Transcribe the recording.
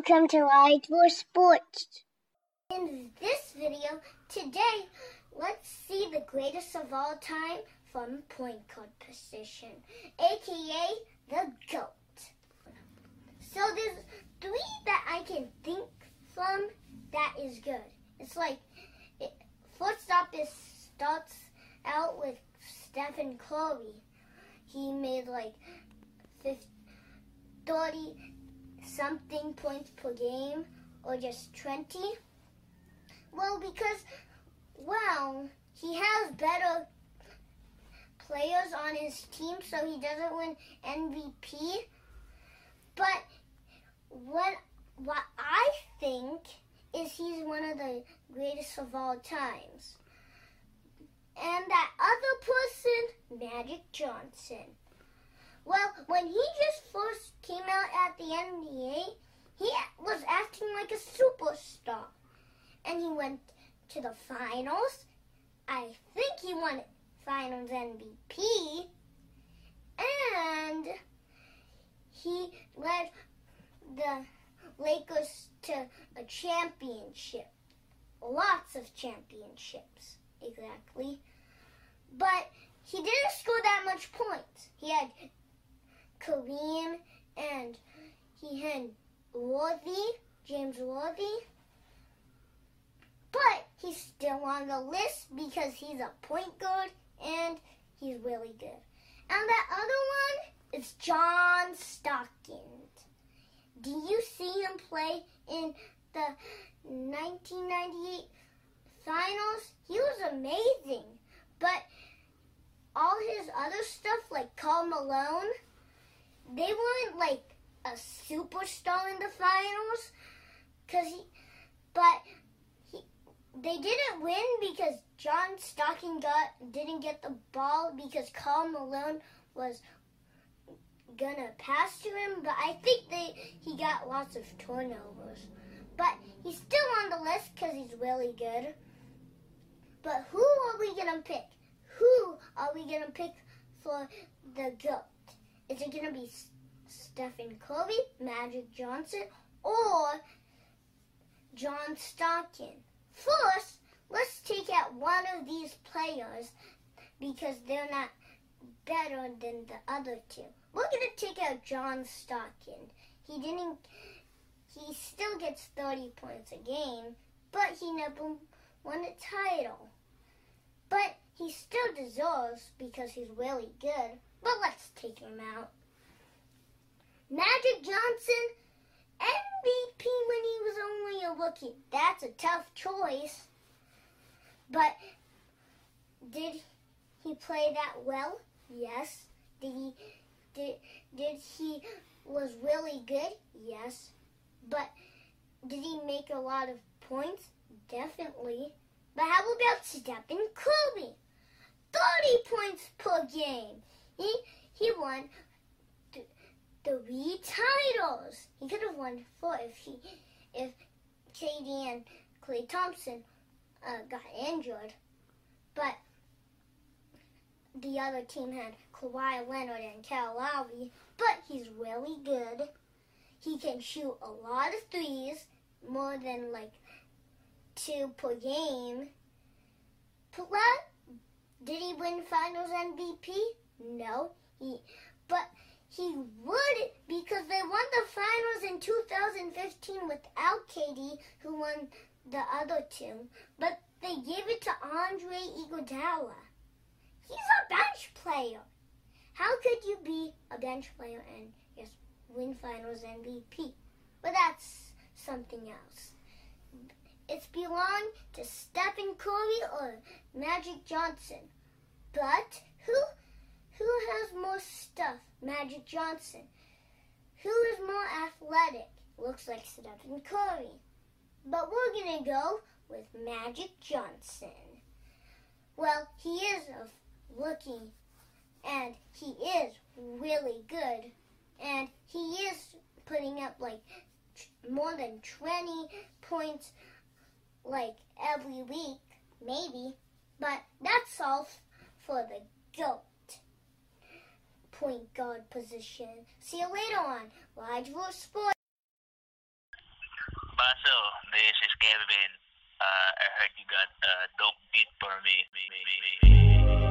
Welcome to Live for Sports. In this video, today, let's see the greatest of all time from point guard position, aka the GOAT. So there's three that I can think from that is good. It's like, it, first up is starts out with Stephen Curry. He made like 50, 30 something points per game or just 20? Well, because, well, he has better players on his team, so he doesn't win MVP. But what what I think is he's one of the greatest of all times. And that other person, Magic Johnson. Well, when he just first came out at the NBA, he was acting like a superstar. And he went to the finals. I think he won finals MVP. And he led the Lakers to a championship. Lots of championships, exactly. But he didn't score that much points. He had Kareem and he had Worthy, James Worthy. But he's still on the list because he's a point guard and he's really good. And that other one is John Stockton. Do you see him play in the 1998 finals? He was amazing. But all his other stuff, like Karl Malone, they weren't like a superstar in the finals. Cause he, but he, they didn't win because John Stockton got didn't get the ball because Karl Malone was gonna pass to him, but I think they he got lots of turnovers. But he's still on the list because he's really good. But who are we gonna pick? Who are we gonna pick for the GOAT? Is it gonna be Stephen Curry, Magic Johnson, or John Stockton? First, let's take out one of these players because they're not better than the other two. We're gonna take out John Stockton. He didn't. He still gets 30 points a game, but he never won a title. But he still deserves because he's really good. But let's take him out. Magic Johnson, MVP when he was only a rookie. That's a tough choice. But did he play that well? Yes. Did he did did he was really good? Yes. But did he make a lot of points? Definitely. But how about Stephen Curry? 30 points per game. He he won th- three titles. He could have won four if he if KD and Klay Thompson uh, got injured. But the other team had Kawhi Leonard and Kyle Lowry, but he's really good. He can shoot a lot of threes, more than like two per game. But did he win Finals MVP? No, he, but he would because they won the finals in 2015 without KD, who won the other two. But they gave it to Andre Iguodala. He's a bench player. How could you be a bench player and just win Finals MVP? But that's something else. It's belong to Stephen Curry or Magic Johnson. But who who has more stuff? Magic Johnson. Who is more athletic? Looks like Stephen Curry. But we're gonna go with Magic Johnson. Well, he is a looking and he is really good and he is putting up like more than 20 points like every week maybe but that's all for the goat point guard position. See you later on Lodgeville Sports. Basso, this is Kevin. Uh, I heard you got a uh, dope beat for me. me, me, me